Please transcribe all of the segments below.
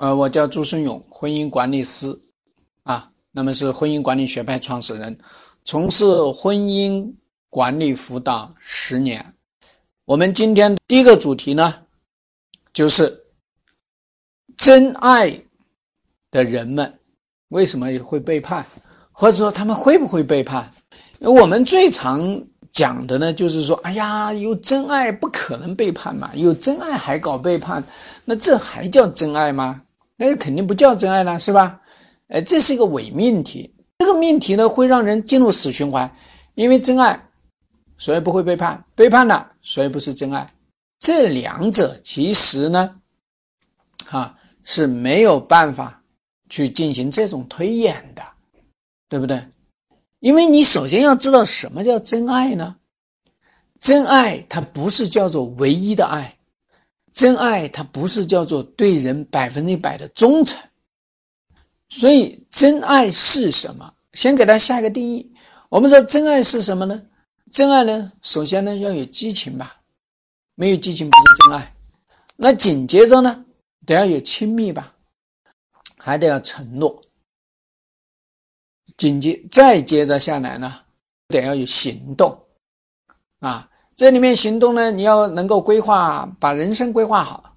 呃，我叫朱顺勇，婚姻管理师，啊，那么是婚姻管理学派创始人，从事婚姻管理辅导十年。我们今天第一个主题呢，就是真爱的人们为什么会背叛，或者说他们会不会背叛？我们最常讲的呢，就是说，哎呀，有真爱不可能背叛嘛，有真爱还搞背叛，那这还叫真爱吗？那就肯定不叫真爱了，是吧？哎，这是一个伪命题。这个命题呢，会让人进入死循环，因为真爱，所以不会背叛；背叛了，所以不是真爱。这两者其实呢，哈是没有办法去进行这种推演的，对不对？因为你首先要知道什么叫真爱呢？真爱它不是叫做唯一的爱。真爱它不是叫做对人百分之百的忠诚，所以真爱是什么？先给它下一个定义。我们说真爱是什么呢？真爱呢，首先呢要有激情吧，没有激情不是真爱。那紧接着呢，得要有亲密吧，还得要承诺。紧接再接着下来呢，得要有行动啊。这里面行动呢，你要能够规划，把人生规划好，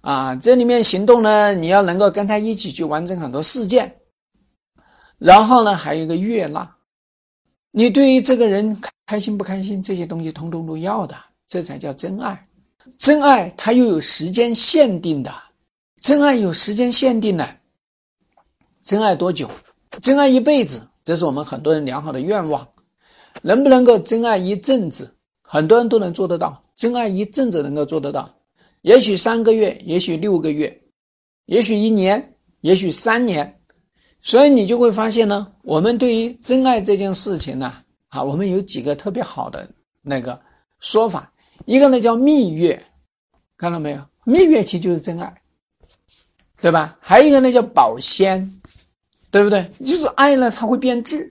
啊，这里面行动呢，你要能够跟他一起去完成很多事件，然后呢，还有一个悦纳，你对于这个人开心不开心，这些东西通通都要的，这才叫真爱。真爱它又有时间限定的，真爱有时间限定的，真爱多久？真爱一辈子，这是我们很多人良好的愿望，能不能够真爱一阵子？很多人都能做得到，真爱一阵子能够做得到，也许三个月，也许六个月，也许一年，也许三年，所以你就会发现呢，我们对于真爱这件事情呢，啊，我们有几个特别好的那个说法，一个呢叫蜜月，看到没有？蜜月期就是真爱，对吧？还有一个呢叫保鲜，对不对？就是爱呢，它会变质。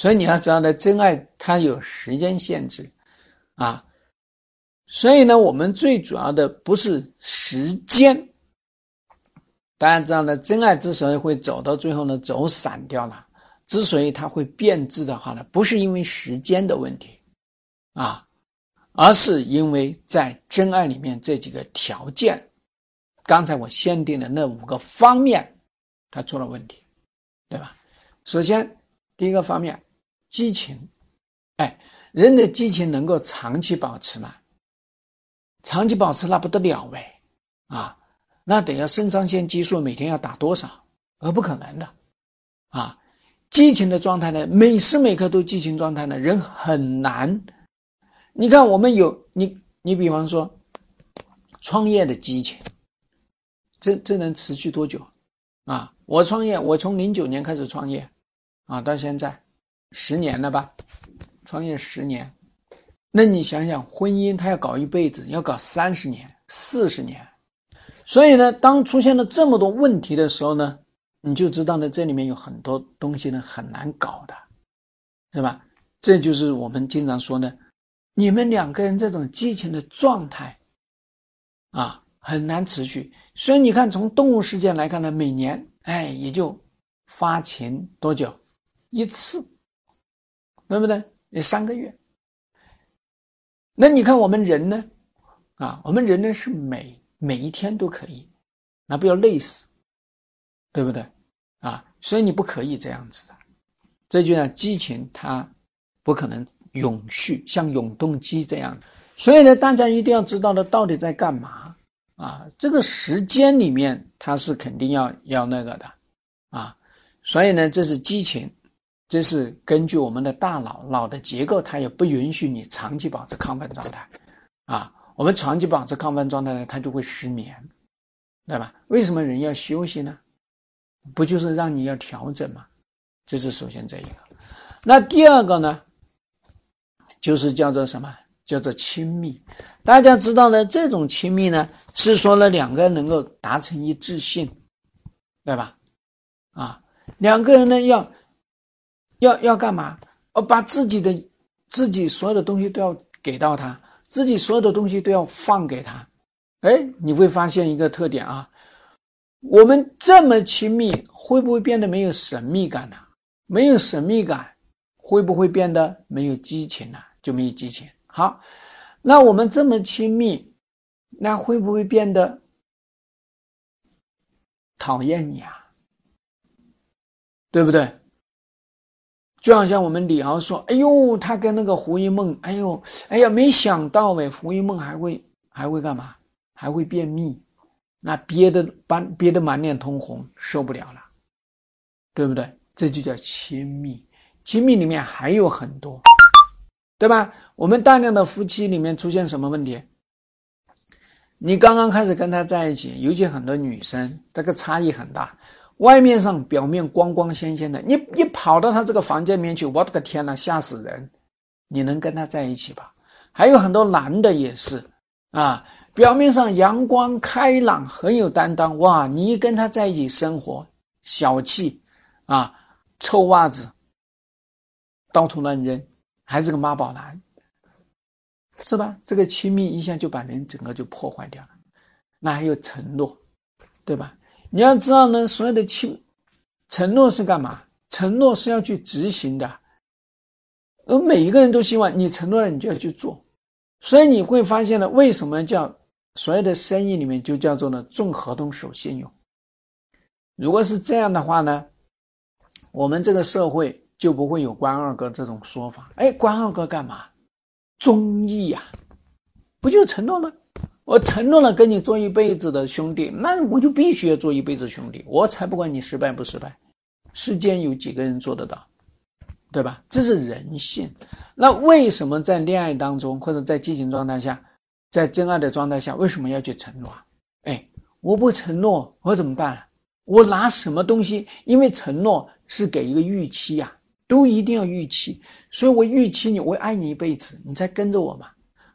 所以你要知道呢，真爱它有时间限制，啊，所以呢，我们最主要的不是时间。大家知道呢，真爱之所以会走到最后呢，走散掉了，之所以它会变质的话呢，不是因为时间的问题，啊，而是因为在真爱里面这几个条件，刚才我限定的那五个方面，它出了问题，对吧？首先。第一个方面，激情，哎，人的激情能够长期保持吗？长期保持那不得了呗，啊，那得要肾上腺激素每天要打多少？而不可能的，啊，激情的状态呢，每时每刻都激情状态呢，人很难。你看，我们有你，你比方说，创业的激情，这这能持续多久？啊，我创业，我从零九年开始创业。啊，到现在十年了吧？创业十年，那你想想，婚姻他要搞一辈子，要搞三十年、四十年，所以呢，当出现了这么多问题的时候呢，你就知道呢，这里面有很多东西呢很难搞的，是吧？这就是我们经常说的，你们两个人这种激情的状态啊，很难持续。所以你看，从动物世界来看呢，每年哎也就发情多久？一次，对不对？也三个月。那你看我们人呢？啊，我们人呢是每每一天都可以，那不要累死，对不对？啊，所以你不可以这样子的。这就像激情，它不可能永续，像永动机这样。所以呢，大家一定要知道的到底在干嘛啊？这个时间里面，它是肯定要要那个的啊。所以呢，这是激情。这是根据我们的大脑脑的结构，它也不允许你长期保持亢奋状态，啊，我们长期保持亢奋状态呢，它就会失眠，对吧？为什么人要休息呢？不就是让你要调整吗？这是首先这一个。那第二个呢，就是叫做什么？叫做亲密。大家知道呢，这种亲密呢，是说呢两个人能够达成一致性，对吧？啊，两个人呢要。要要干嘛？哦，把自己的自己所有的东西都要给到他，自己所有的东西都要放给他。哎，你会发现一个特点啊，我们这么亲密，会不会变得没有神秘感呢？没有神秘感，会不会变得没有激情呢？就没有激情。好，那我们这么亲密，那会不会变得讨厌你啊？对不对？就好像我们李敖说：“哎呦，他跟那个胡一梦，哎呦，哎呀，没想到哎，胡一梦还会还会干嘛？还会便秘，那憋得把憋得满脸通红，受不了了，对不对？这就叫亲密。亲密里面还有很多，对吧？我们大量的夫妻里面出现什么问题？你刚刚开始跟他在一起，尤其很多女生，这个差异很大。”外面上表面光光鲜鲜的，你你跑到他这个房间里面去，我的个天呐，吓死人！你能跟他在一起吧？还有很多男的也是啊，表面上阳光开朗，很有担当，哇！你一跟他在一起生活，小气啊，臭袜子，到处乱扔，还是个妈宝男，是吧？这个亲密一下就把人整个就破坏掉了。那还有承诺，对吧？你要知道呢，所有的亲承诺是干嘛？承诺是要去执行的，而每一个人都希望你承诺了，你就要去做。所以你会发现呢，为什么叫所有的生意里面就叫做呢重合同守信用？如果是这样的话呢，我们这个社会就不会有关二哥这种说法。哎，关二哥干嘛？忠义呀，不就承诺吗？我承诺了跟你做一辈子的兄弟，那我就必须要做一辈子兄弟，我才不管你失败不失败。世间有几个人做得到，对吧？这是人性。那为什么在恋爱当中，或者在激情状态下，在真爱的状态下，为什么要去承诺？哎，我不承诺，我怎么办？我拿什么东西？因为承诺是给一个预期呀，都一定要预期。所以我预期你，我爱你一辈子，你才跟着我嘛。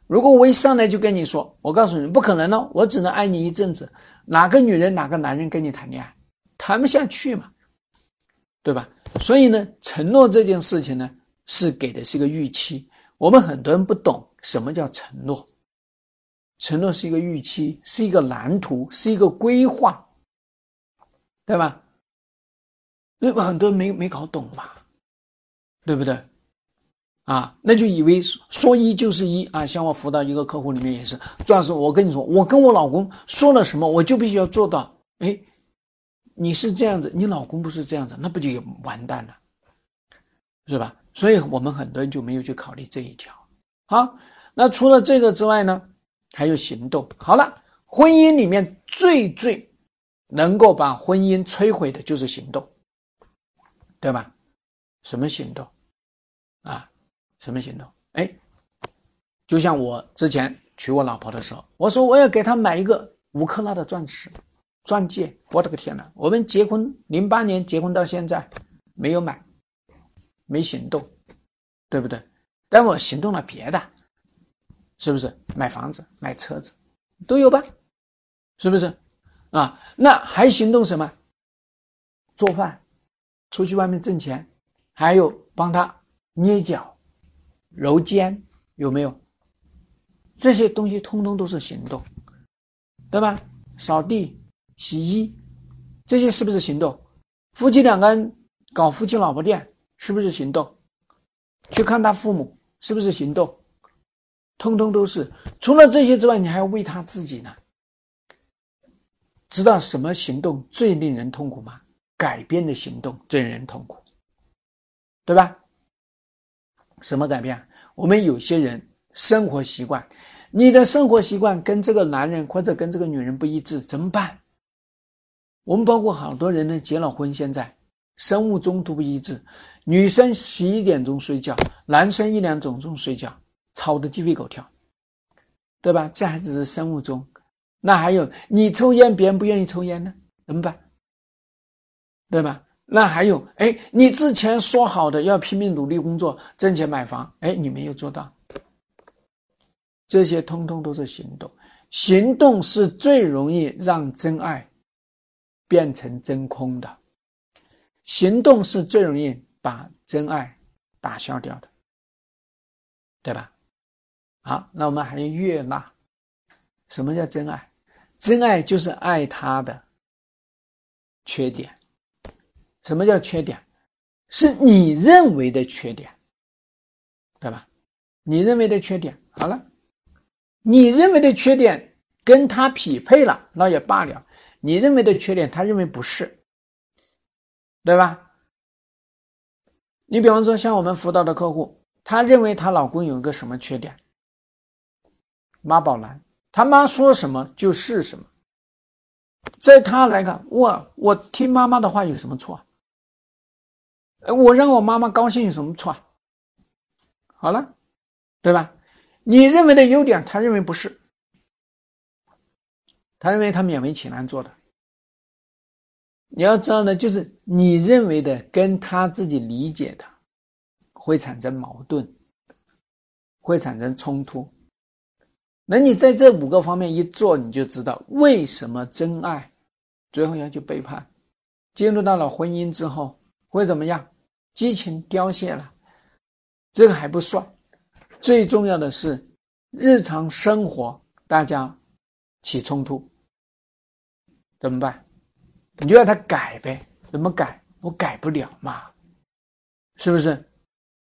如果我一上来就跟你说，我告诉你不可能哦，我只能爱你一阵子。哪个女人哪个男人跟你谈恋爱，谈不下去嘛，对吧？所以呢，承诺这件事情呢，是给的是一个预期。我们很多人不懂什么叫承诺，承诺是一个预期，是一个蓝图，是一个规划，对吧？因为很多人没没搞懂嘛，对不对？啊，那就以为说一就是一啊！像我辅导一个客户里面也是，主要是我跟你说，我跟我老公说了什么，我就必须要做到。哎，你是这样子，你老公不是这样子，那不就完蛋了，是吧？所以我们很多人就没有去考虑这一条。好，那除了这个之外呢，还有行动。好了，婚姻里面最最能够把婚姻摧毁的就是行动，对吧？什么行动？什么行动？哎，就像我之前娶我老婆的时候，我说我要给她买一个五克拉的钻石钻戒。我的个天呐！我们结婚零八年结婚到现在，没有买，没行动，对不对？但我行动了别的，是不是？买房子、买车子都有吧？是不是？啊，那还行动什么？做饭，出去外面挣钱，还有帮他捏脚。揉肩有没有？这些东西通通都是行动，对吧？扫地、洗衣，这些是不是行动？夫妻两个人搞夫妻老婆店，是不是行动？去看他父母，是不是行动？通通都是。除了这些之外，你还要为他自己呢。知道什么行动最令人痛苦吗？改变的行动最令人痛苦，对吧？什么改变？我们有些人生活习惯，你的生活习惯跟这个男人或者跟这个女人不一致，怎么办？我们包括好多人呢，结了婚，现在生物钟都不一致，女生十一点钟睡觉，男生一两点钟睡觉，吵得鸡飞狗跳，对吧？这还只是生物钟，那还有你抽烟，别人不愿意抽烟呢，怎么办？对吧？那还有，哎，你之前说好的要拼命努力工作挣钱买房，哎，你没有做到，这些通通都是行动，行动是最容易让真爱变成真空的，行动是最容易把真爱打消掉的，对吧？好，那我们还有悦纳，什么叫真爱？真爱就是爱他的。缺点。什么叫缺点？是你认为的缺点，对吧？你认为的缺点，好了，你认为的缺点跟他匹配了，那也罢了。你认为的缺点，他认为不是，对吧？你比方说，像我们辅导的客户，她认为她老公有一个什么缺点？妈宝男，他妈说什么就是什么，在他来看，我我听妈妈的话有什么错？哎我让我妈妈高兴有什么错啊？好了，对吧？你认为的优点，他认为不是，他认为他勉为其难做的。你要知道呢，就是你认为的跟他自己理解的会产生矛盾，会产生冲突。那你在这五个方面一做，你就知道为什么真爱最后要去背叛，进入到了婚姻之后会怎么样？激情凋谢了，这个还不算，最重要的是日常生活大家起冲突，怎么办？你就让他改呗，怎么改？我改不了嘛，是不是？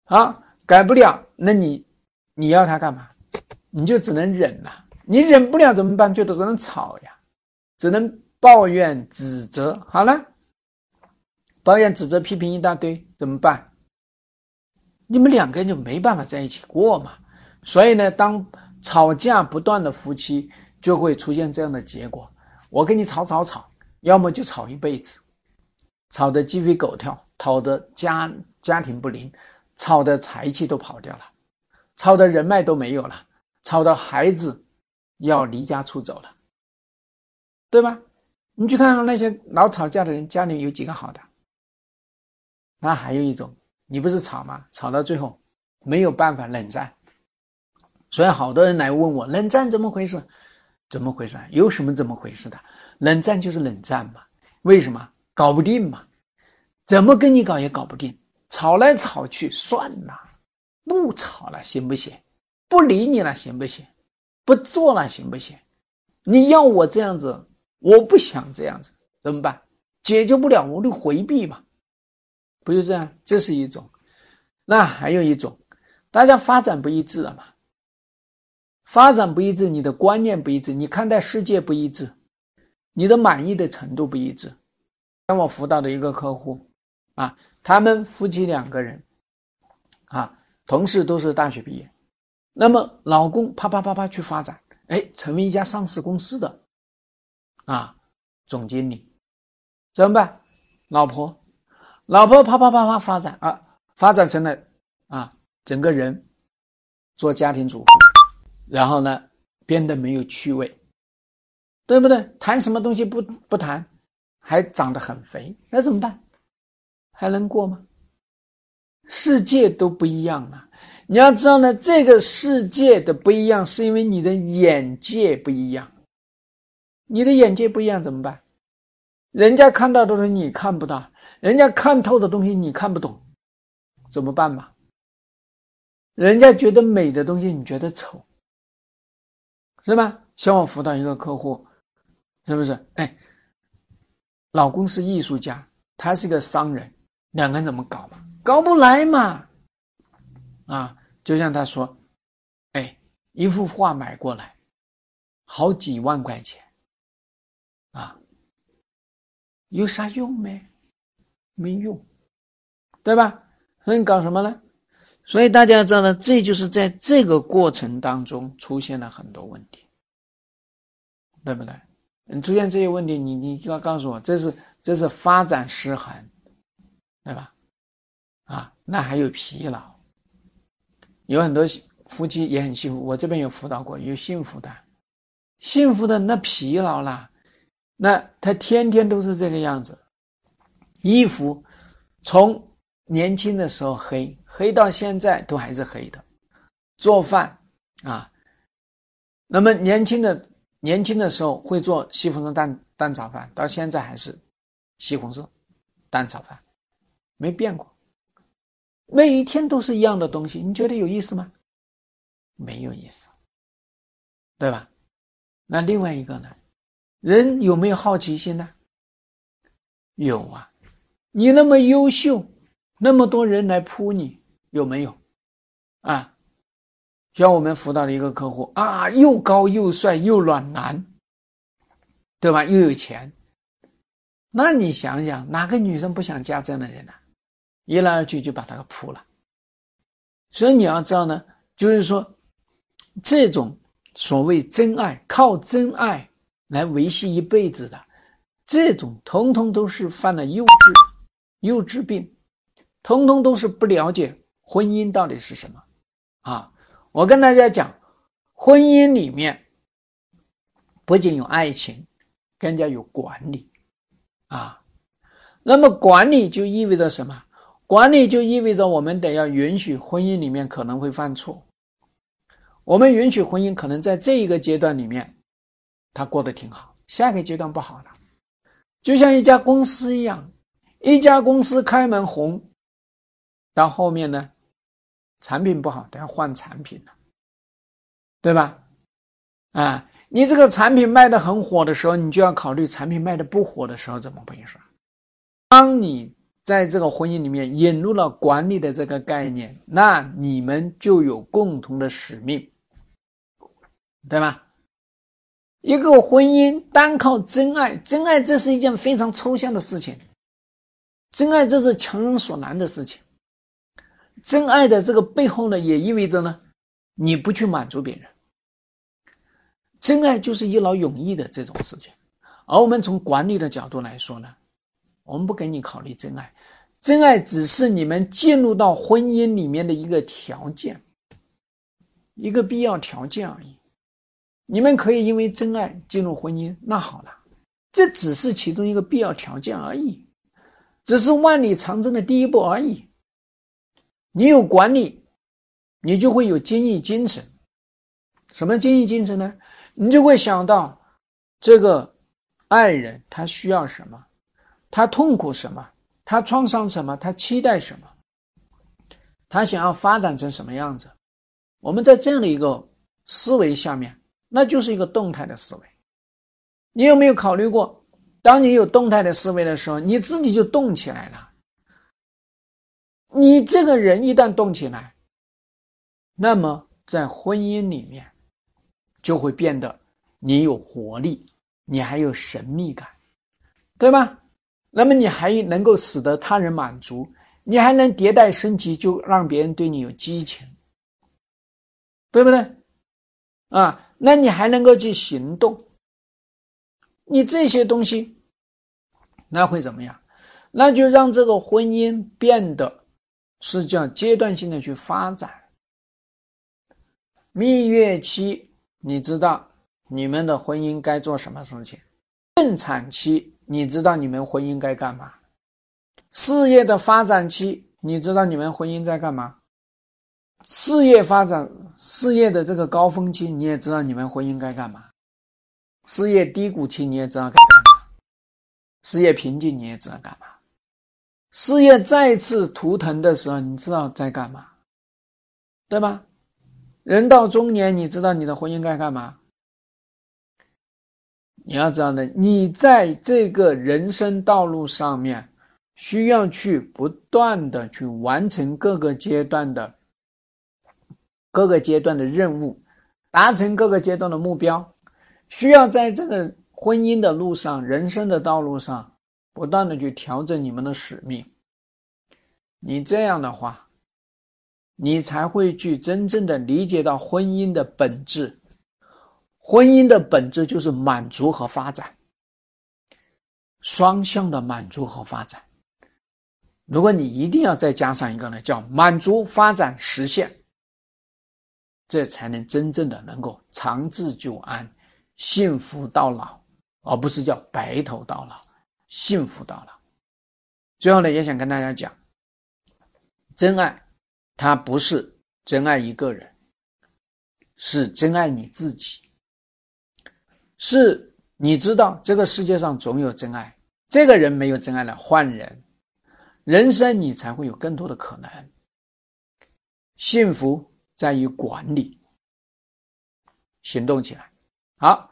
啊，改不了，那你你要他干嘛？你就只能忍了。你忍不了怎么办？就只能吵呀，只能抱怨指责。好了。抱怨、指责、批评一大堆，怎么办？你们两个人就没办法在一起过嘛。所以呢，当吵架不断的夫妻就会出现这样的结果：我跟你吵吵吵，要么就吵一辈子，吵得鸡飞狗跳，吵得家家庭不宁，吵得财气都跑掉了，吵得人脉都没有了，吵得孩子要离家出走了，对吧？你去看看那些老吵架的人，家里有几个好的？那还有一种，你不是吵吗？吵到最后没有办法冷战，所以好多人来问我冷战怎么回事？怎么回事？有什么怎么回事的？冷战就是冷战嘛？为什么？搞不定嘛？怎么跟你搞也搞不定，吵来吵去算了，不吵了行不行？不理你了行不行？不做了行不行？你要我这样子，我不想这样子，怎么办？解决不了我就回避嘛。不就这样？这是一种，那还有一种，大家发展不一致了嘛？发展不一致，你的观念不一致，你看待世界不一致，你的满意的程度不一致。像我辅导的一个客户啊，他们夫妻两个人啊，同事都是大学毕业，那么老公啪啪啪啪去发展，哎，成为一家上市公司的啊总经理，怎么办？老婆。老婆啪啪啪啪发展啊，发展成了啊，整个人做家庭主妇，然后呢变得没有趣味，对不对？谈什么东西不不谈，还长得很肥，那怎么办？还能过吗？世界都不一样了，你要知道呢，这个世界的不一样，是因为你的眼界不一样。你的眼界不一样怎么办？人家看到的是你看不到。人家看透的东西你看不懂，怎么办嘛？人家觉得美的东西你觉得丑，是吧？像我辅导一个客户，是不是？哎，老公是艺术家，他是个商人，两个人怎么搞嘛？搞不来嘛！啊，就像他说，哎，一幅画买过来，好几万块钱，啊，有啥用没？没用，对吧？所以搞什么呢？所以大家知道呢，这就是在这个过程当中出现了很多问题，对不对？你出现这些问题，你你就要告诉我，这是这是发展失衡，对吧？啊，那还有疲劳，有很多夫妻也很幸福，我这边有辅导过，有幸福的，幸福的那疲劳了，那他天天都是这个样子。衣服从年轻的时候黑黑到现在都还是黑的，做饭啊，那么年轻的年轻的时候会做西红柿蛋蛋炒饭，到现在还是西红柿蛋炒饭，没变过，每一天都是一样的东西，你觉得有意思吗？没有意思，对吧？那另外一个呢？人有没有好奇心呢？有啊，你那么优秀，那么多人来扑你，有没有？啊，像我们辅导的一个客户啊，又高又帅又暖男，对吧？又有钱，那你想想，哪个女生不想嫁这样的人呢？一来二去就把他给扑了。所以你要知道呢，就是说，这种所谓真爱，靠真爱来维系一辈子的，这种通通都是犯了幼稚、幼稚病，通通都是不了解婚姻到底是什么。啊，我跟大家讲，婚姻里面不仅有爱情，更加有管理啊。那么管理就意味着什么？管理就意味着我们得要允许婚姻里面可能会犯错，我们允许婚姻可能在这一个阶段里面，他过得挺好，下一个阶段不好了。就像一家公司一样，一家公司开门红，到后面呢？产品不好，都要换产品了，对吧？啊，你这个产品卖的很火的时候，你就要考虑产品卖的不火的时候怎么回事。当你在这个婚姻里面引入了管理的这个概念，那你们就有共同的使命，对吧？一个婚姻单靠真爱，真爱这是一件非常抽象的事情，真爱这是强人所难的事情。真爱的这个背后呢，也意味着呢，你不去满足别人。真爱就是一劳永逸的这种事情，而我们从管理的角度来说呢，我们不给你考虑真爱，真爱只是你们进入到婚姻里面的一个条件，一个必要条件而已。你们可以因为真爱进入婚姻，那好了，这只是其中一个必要条件而已，只是万里长征的第一步而已。你有管理，你就会有精益精神。什么精益精神呢？你就会想到这个爱人他需要什么，他痛苦什么，他创伤什么，他期待什么，他想要发展成什么样子。我们在这样的一个思维下面，那就是一个动态的思维。你有没有考虑过，当你有动态的思维的时候，你自己就动起来了。你这个人一旦动起来，那么在婚姻里面就会变得你有活力，你还有神秘感，对吧？那么你还能够使得他人满足，你还能迭代升级，就让别人对你有激情，对不对？啊，那你还能够去行动，你这些东西，那会怎么样？那就让这个婚姻变得。是叫阶段性的去发展。蜜月期，你知道你们的婚姻该做什么事情？盛产期，你知道你们婚姻该干嘛？事业的发展期，你知道你们婚姻在干嘛？事业发展，事业的这个高峰期，你也知道你们婚姻该干嘛？事业低谷期，你也知道该干嘛？事业瓶颈，你也知道干嘛？事业再次图腾的时候，你知道在干嘛，对吧？人到中年，你知道你的婚姻该干嘛？你要知道呢，你在这个人生道路上面，需要去不断的去完成各个阶段的各个阶段的任务，达成各个阶段的目标，需要在这个婚姻的路上、人生的道路上。不断的去调整你们的使命，你这样的话，你才会去真正的理解到婚姻的本质。婚姻的本质就是满足和发展，双向的满足和发展。如果你一定要再加上一个呢，叫满足、发展、实现，这才能真正的能够长治久安、幸福到老，而不是叫白头到老。幸福到老。最后呢，也想跟大家讲，真爱，它不是真爱一个人，是真爱你自己。是你知道这个世界上总有真爱，这个人没有真爱了，换人，人生你才会有更多的可能。幸福在于管理，行动起来。好。